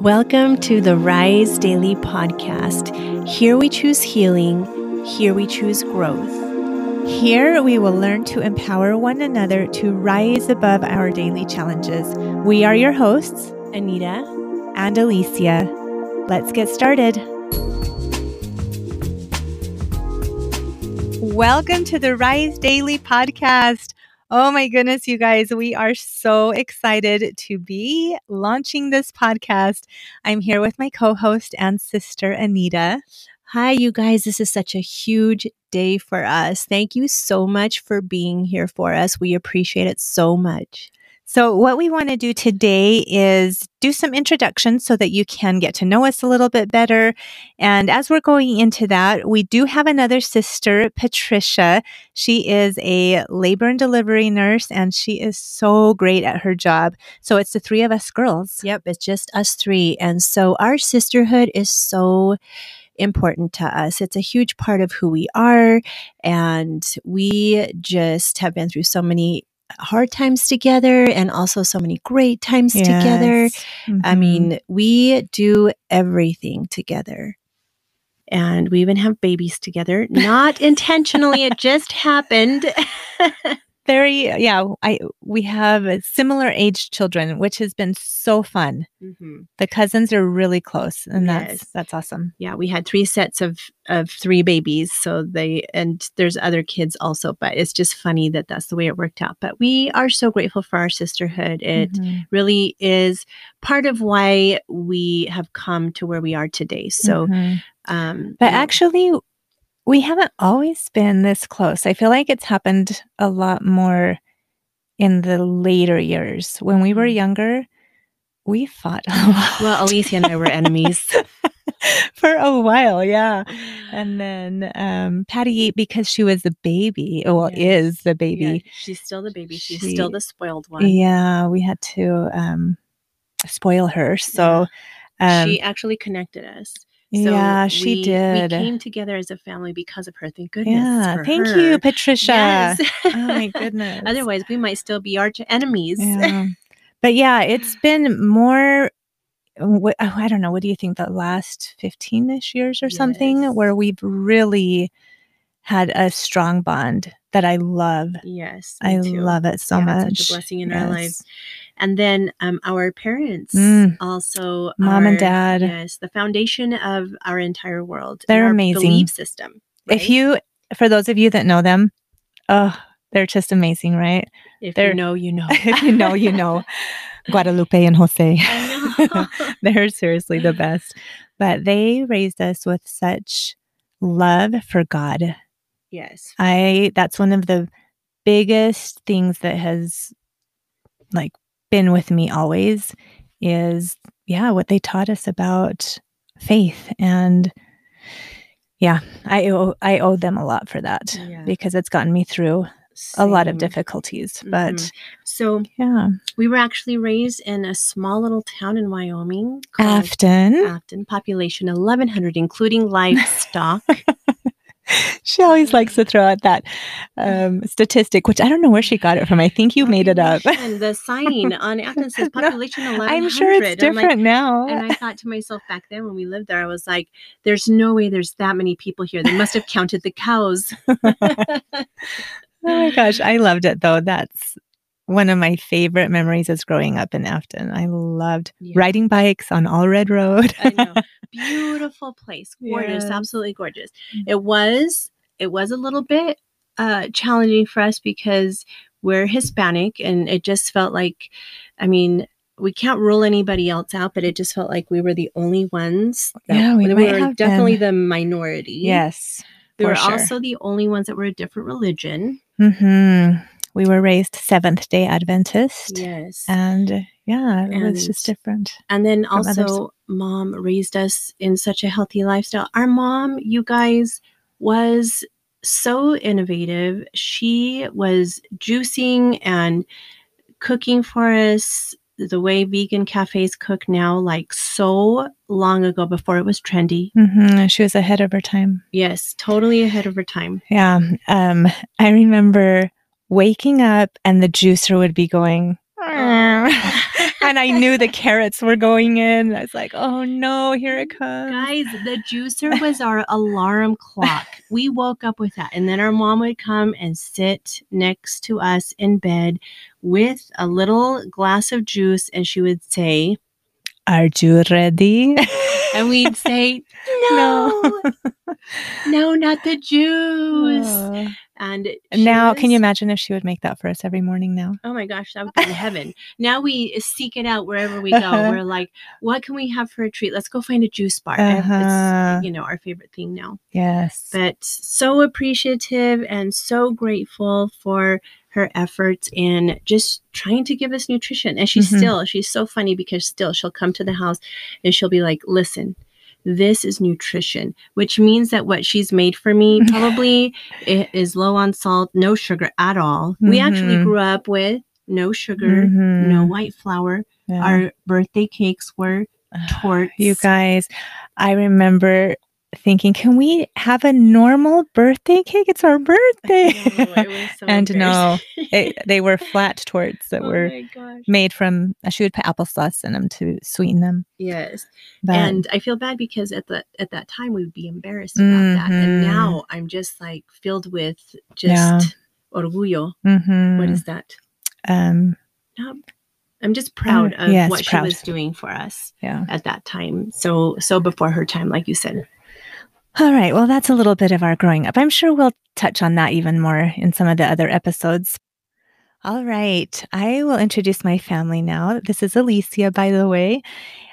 Welcome to the Rise Daily podcast. Here we choose healing, here we choose growth. Here we will learn to empower one another to rise above our daily challenges. We are your hosts, Anita and Alicia. Let's get started. Welcome to the Rise Daily podcast. Oh my goodness, you guys, we are so excited to be launching this podcast. I'm here with my co host and sister, Anita. Hi, you guys. This is such a huge day for us. Thank you so much for being here for us. We appreciate it so much. So, what we want to do today is do some introductions so that you can get to know us a little bit better. And as we're going into that, we do have another sister, Patricia. She is a labor and delivery nurse, and she is so great at her job. So, it's the three of us girls. Yep, it's just us three. And so, our sisterhood is so important to us. It's a huge part of who we are. And we just have been through so many hard times together and also so many great times yes. together. Mm-hmm. I mean, we do everything together. And we even have babies together. Not intentionally, it just happened. very yeah i we have similar aged children which has been so fun mm-hmm. the cousins are really close and yes. that's that's awesome yeah we had three sets of of three babies so they and there's other kids also but it's just funny that that's the way it worked out but we are so grateful for our sisterhood it mm-hmm. really is part of why we have come to where we are today so mm-hmm. um but actually we haven't always been this close. I feel like it's happened a lot more in the later years. When we were mm-hmm. younger, we fought a lot. Well, Alicia and I were enemies. For a while, yeah. And then um, Patty, because she was the baby, well, yes. is the baby. Yeah, she's still the baby. She's she, still the spoiled one. Yeah, we had to um, spoil her. So yeah. um, she actually connected us. So yeah, she we, did. We came together as a family because of her. Thank goodness. Yeah, thank her. you, Patricia. Yes. oh my goodness. Otherwise, we might still be arch enemies. Yeah. But yeah, it's been more. Oh, I don't know. What do you think? The last fifteen-ish years or yes. something, where we've really had a strong bond that I love. Yes, I too. love it so yeah, much. Such a blessing in yes. our lives. And then um, our parents mm. also, mom are, and dad. Yes, the foundation of our entire world. They're amazing. Belief system. Right? If you, for those of you that know them, oh, they're just amazing, right? If they're, you know, you know. if you know, you know. Guadalupe and Jose. they're seriously the best. But they raised us with such love for God. Yes. I that's one of the biggest things that has like been with me always is yeah what they taught us about faith and yeah i owe i owe them a lot for that yeah. because it's gotten me through Same. a lot of difficulties but mm-hmm. so yeah we were actually raised in a small little town in wyoming afton afton population 1100 including livestock she always likes to throw out that um, statistic, which I don't know where she got it from. I think you made it up. the sign on Afton says population no, 1100. I'm sure it's different like, now. And I thought to myself back then when we lived there, I was like, there's no way there's that many people here. They must have counted the cows. oh my gosh. I loved it though. That's one of my favorite memories is growing up in Afton. I loved yeah. riding bikes on Allred Road. Beautiful place, gorgeous, yes. absolutely gorgeous. Mm. It was it was a little bit uh, challenging for us because we're Hispanic, and it just felt like, I mean, we can't rule anybody else out, but it just felt like we were the only ones. That, yeah, we, we were definitely been. the minority. Yes, we were sure. also the only ones that were a different religion. Hmm we were raised Seventh day Adventist. Yes. And yeah, it and, was just different. And then also, others. mom raised us in such a healthy lifestyle. Our mom, you guys, was so innovative. She was juicing and cooking for us the way vegan cafes cook now, like so long ago before it was trendy. Mm-hmm. She was ahead of her time. Yes, totally ahead of her time. Yeah. Um, I remember waking up and the juicer would be going, and and I knew the carrots were going in. I was like, oh no, here it comes. Guys, the juicer was our alarm clock. We woke up with that. And then our mom would come and sit next to us in bed with a little glass of juice and she would say, Are you ready? and we'd say, No, no, not the juice. Oh. And now, can you imagine if she would make that for us every morning now? Oh my gosh, that would be heaven. Now we seek it out wherever we go. Uh-huh. We're like, what can we have for a treat? Let's go find a juice bar. Uh-huh. It's, you know, our favorite thing now. Yes. But so appreciative and so grateful for her efforts in just trying to give us nutrition. And she's Mhm. still, she's so funny because still she'll come to the house and she'll be like, listen, this is nutrition, which means that what she's made for me probably is low on salt, no sugar at all. We actually Mhm. grew up with no sugar, no Mhm. white flour. Yeah. Our birthday cakes were tortes. You guys, I remember thinking, can we have a normal birthday cake? It's our birthday. So and no, it, they were flat tortes that oh were made from, uh, she would put applesauce in them to sweeten them. Yes. But and I feel bad because at the at that time we would be embarrassed about that. And Mhm. now I'm just like filled with just Yeah. orgullo. mhm, What is that? um, No, I'm just proud Uh, of yes, what proud. she was doing for us yeah. at that time. So so before her time, like you said. All right. Well, that's a little bit of our growing up. I'm sure we'll touch on that even more in some of the other episodes. All right. I will introduce my family now. This is Alicia, by the way.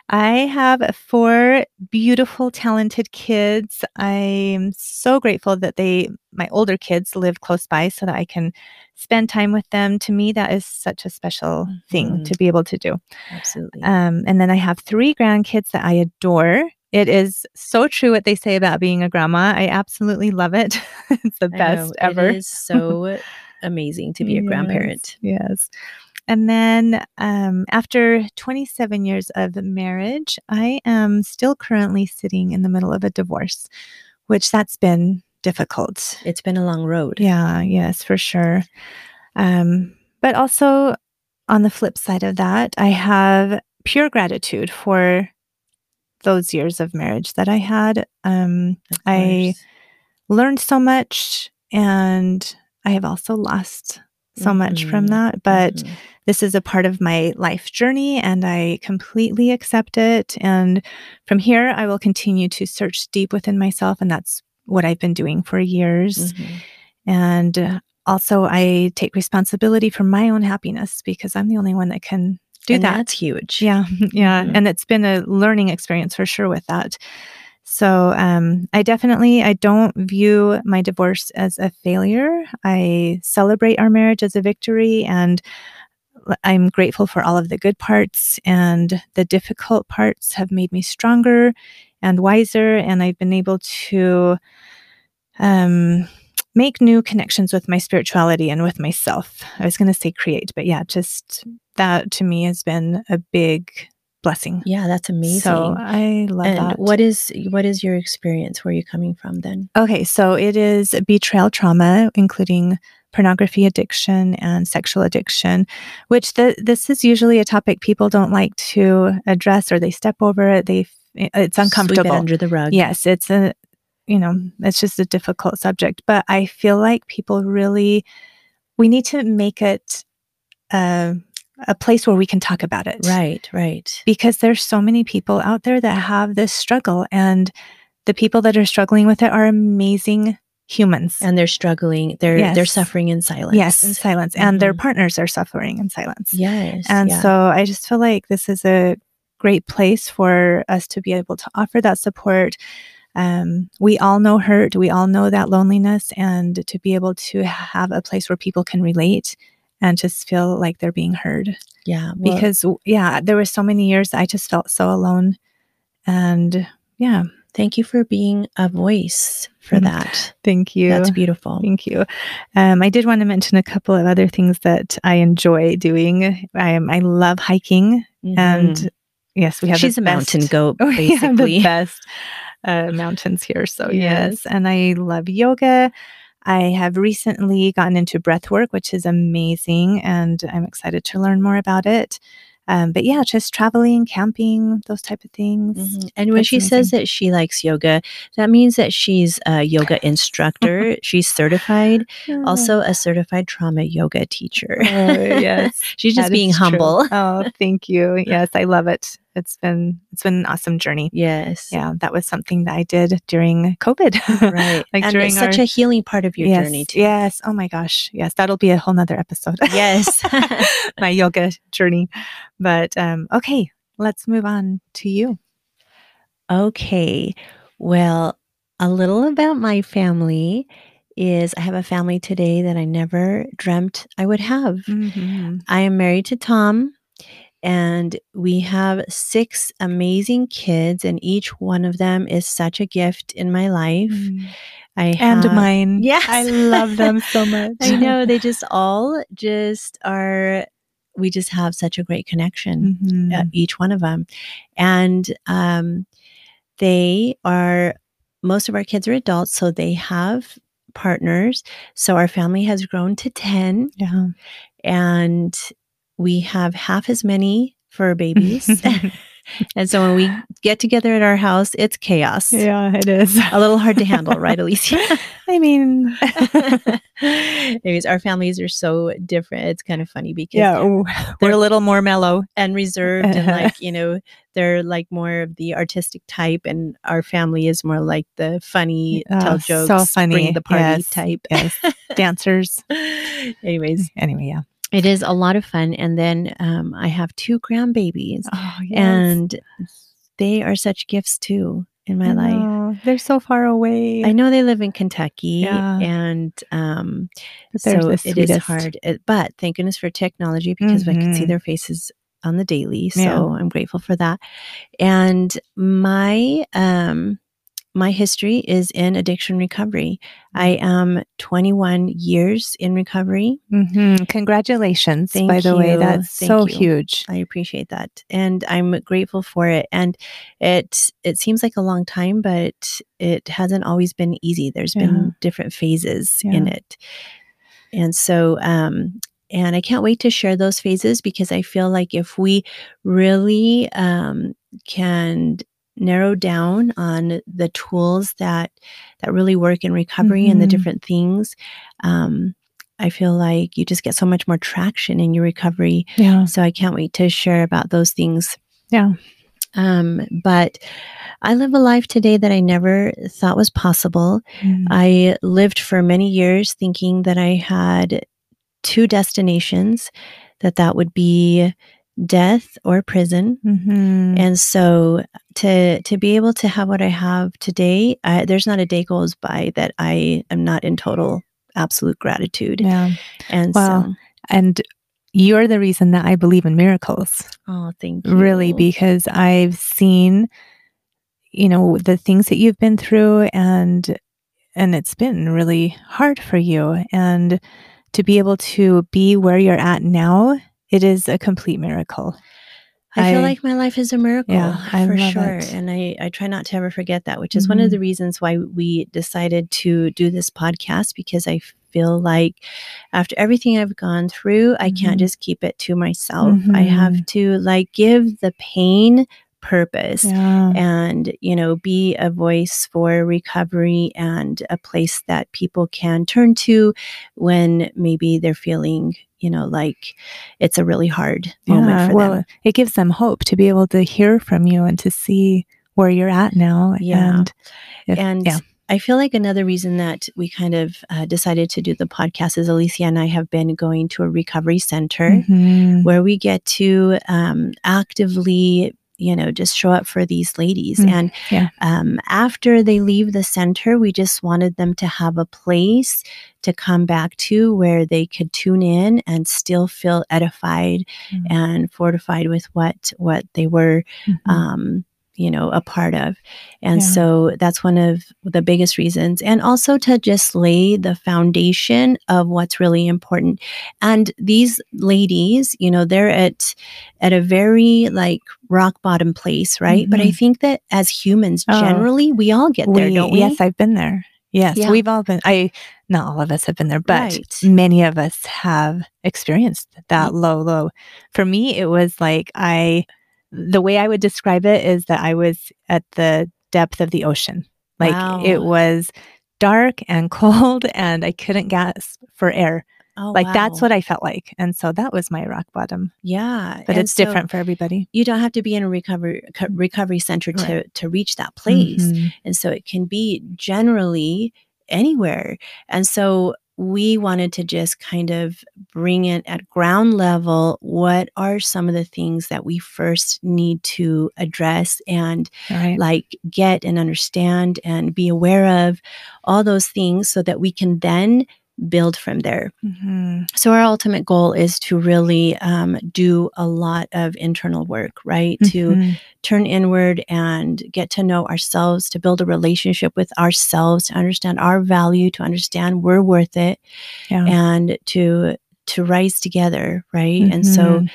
I have four beautiful, talented kids. I'm so grateful that they, my older kids, live close by so that I can spend time with them. To me, that is such a special thing Mhm. to be able to do. Absolutely. Um, and then I have three grandkids that I adore. It is so true what they say about being a grandma. I absolutely love it. it's the best know, ever. It is so amazing to be a grandparent. Yes. yes. And then um, after 27 years of marriage, I am still currently sitting in the middle of a divorce, which that's been difficult. It's been a long road. Yeah, yes, for sure. Um, but also on the flip side of that, I have pure gratitude for those years of marriage that I had. Um, I learned so much and I have also lost so much from Mhm, that. But Mhm. this is a part of my life journey and I completely accept it. And from here, I will continue to search deep within myself. And that's what I've been doing for years. Mhm. And also, I take responsibility for my own happiness because I'm the only one that can do And that. That's huge. Yeah, yeah, Mhm. and it's been a learning experience for sure with that. So, um, I definitely I don't view my divorce as a failure. I celebrate our marriage as a victory, and I'm grateful for all of the good parts. And the difficult parts have made me stronger and wiser, and I've been able to um, make new connections with my spirituality and with myself. I was going to say create, but yeah, just that to me has been a big blessing. Yeah, that's amazing. So I love and that. what is what is your experience? Where are you coming from then? Okay, so it is betrayal trauma, including pornography addiction and sexual addiction, which the, this is usually a topic people don't like to address or they step over it. They it's Sweep it uncomfortable. under the rug. Yes, it's a you know, it's just a difficult subject, but I feel like people really we need to make it a, a place where we can talk about it. Right, right. Because there's so many people out there that have this struggle and the people that are struggling with it are amazing humans. And they're struggling. They're they're suffering in silence. yes, in silence. And their Mhm. partners are suffering in silence. Yes. And yeah. so I just feel like this is a great place for us to be able to offer that support. Um, we all know hurt, we all know that loneliness, and to be able to have a place where people can relate and just feel like they're being heard. yeah, well, Because, yeah, there were so many years I just felt so alone. And yeah, thank you for being a voice for Mhm. that. thank you. That's beautiful. Thank you. Um, I did want to mention a couple of other things that I enjoy doing. I, I love hiking, Mhm. and yes, we have. she's the a mountain best- goat, we have the basically. best uh, mountains here. So yes. Yes. and I love yoga. I have recently gotten into breath work, which is amazing, and I'm excited to learn more about it. um, but yeah, just traveling, camping, those type of things. Mhm. And when That's she says that she likes yoga, that means that she's a yoga instructor. she's certified, also a certified trauma yoga teacher. Oh, yes. she's just being true. humble. Oh, thank you. Yes, I love it. It's been it's been an awesome journey. Yes. Yeah, that was something that I did during COVID. Right. like and during it's such our- a healing part of your yes, journey too. Yes. Oh my gosh. Yes, that'll be a whole nother episode. Yes. my yoga journey. But um, okay, let's move on to you. Okay. Well, a little about my family is I have a family today that I never dreamt I would have. Mm-hmm. I am married to Tom, and we have six amazing kids, and each one of them is such a gift in my life. I And have, mine. Yes. I love them so much. I know they just all just are. We just have such a great connection Mhm. uh, each one of them and um, they are most of our kids are adults so they have partners so our family has grown to 10 Yeah. and we have half as many fur babies and so when we get together at our house it's chaos yeah, it is. a little hard to handle right alicia I mean, anyways our families are so different it's kind of funny because yeah, we're a little more mellow. and reserved and like you know they're like more of the artistic type and our family is more like the funny Oh, tell so jokes funny. bring the party Yes, type yes. Dancers. anyways Anyway, yeah. It is a lot of fun and then um, i have two grandbabies Oh, and they are such gifts too in my life They're so far away. I know they live in Kentucky, Yeah. and um, so it is hard. But thank goodness for technology because I can see their faces on the daily. So Yeah. I'm grateful for that. And my um, my history is in addiction recovery. I am 21 years in recovery. Mhm. Congratulations, Thank by the way. That's Thank so you. huge. I appreciate that, and I'm grateful for it. And it it seems like a long time, but it hasn't always been easy. There's Yeah. been different phases in it, and so um, and I can't wait to share those phases because I feel like if we really um, can narrow down on the tools that that really work in recovery and the Mhm. different things um, i feel like you just get so much more traction in your recovery Yeah. so I can't wait to share about those things. Yeah. Um, but I live a life today that I never thought was possible. Mm. I lived for many years thinking that I had two destinations, that that would be death or prison. Mhm. And so to to be able to have what I have today, I, there's not a day goes by that I am not in total absolute gratitude. yeah. And Wow. so, And you're the reason that I believe in miracles. oh, thank you. really because i've seen you know the things that you've been through and and it's been really hard for you and to be able to be where you're at now it is a complete miracle I feel like my life is a miracle Yeah, I for sure. it. And I, I try not to ever forget that, which is one of the reasons why we decided to do this podcast because I feel like after everything I've gone through, I can't Mhm. just keep it to myself. I have to like give the pain purpose yeah and you know be a voice for recovery and a place that people can turn to when maybe they're feeling you know like it's a really hard moment yeah for well them it gives them hope to be able to hear from you and to see where you're at now Yeah. and if- and yeah I feel like another reason that we kind of uh, decided to do the podcast is Alicia and I have been going to a recovery center Mhm. where we get to um, actively, you know, just show up for these ladies. Mm, and yeah. um, after they leave the center, we just wanted them to have a place to come back to where they could tune in and still feel edified Mm. and fortified with what what they were Mhm. um, you know, a part of. And Yeah. so that's one of the biggest reasons. And also to just lay the foundation of what's really important. And these ladies, you know, they're at at a very like rock bottom place, right? But I Mhm. think that as humans Oh. generally, we all get there, We- don't we? yes i've been there Yes, Yeah. we've all been. I not all of us have been there, but Right. many of us have experienced that low, low. For me, it was like I. The way I would describe it is that I was at the depth of the ocean. Like Wow. it was dark and cold, and I couldn't gasp for air. Oh, like that's what I felt like, and so that was my rock bottom. Yeah, But and it's so different for everybody. You don't have to be in a recovery co- recovery center to to reach that place, Mhm. and so it can be generally anywhere. And so we wanted to just kind of bring it at ground level. What are some of the things that we first need to address and Right. like get and understand and be aware of all those things so that we can then build from there. Mhm. So, our ultimate goal is to really um, do a lot of internal work, right? To Mhm. turn inward and get to know ourselves, to build a relationship with ourselves, to understand our value, to understand we're worth it, yeah. and to to rise together, right? And so, Mhm.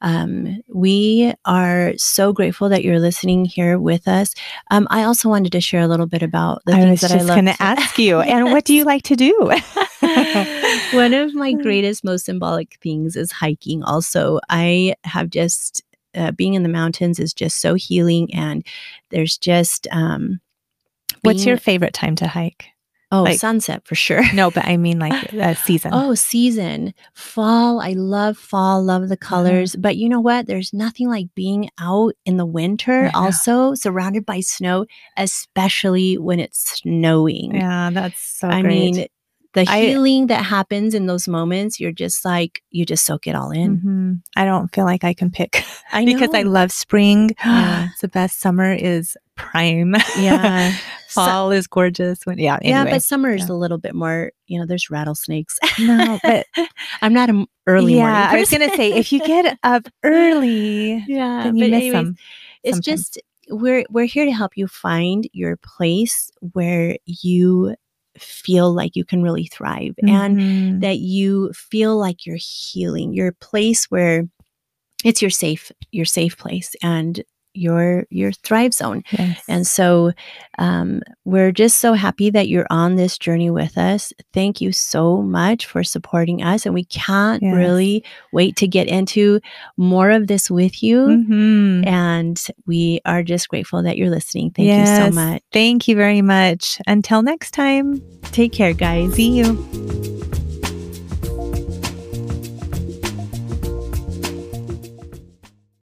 um, we are so grateful that you're listening here with us. Um, I also wanted to share a little bit about the I things that I love. I was just going to to- ask you, and what do you like to do? One of my greatest, most symbolic things is hiking. Also, I have just uh, being in the mountains is just so healing, and there's just um, What's your favorite time to hike? oh like- sunset for sure. No, but I mean like a season. Oh, season, fall. I love fall, love the colors. But you know what? There's nothing like being out in the winter, Yeah. also surrounded by snow, especially when it's snowing. yeah, that's so I great. mean, the I- healing that happens in those moments, you're just like, you just soak it all in. Mhm. I don't feel like I can pick I because I love spring. Yeah. it's the best. Summer is prime. Yeah. So- Fall is gorgeous. When yeah, yeah, but summer is yeah. a little bit more, you know, there's rattlesnakes. no, but I'm not an early morning. yeah, I was gonna say if you get up early, yeah, then you but anyways, it's sometimes. just we're we're here to help you find your place where you feel like you can really thrive and Mhm. that you feel like you're healing your place where it's your safe your safe place and your your thrive zone Yes. and so um, we're just so happy that you're on this journey with us. Thank you so much for supporting us. And we can't Yes. really wait to get into more of this with you. Mhm. And we are just grateful that you're listening. Thank you so much. Thank you very much. Until next time, Take care, guys. see you.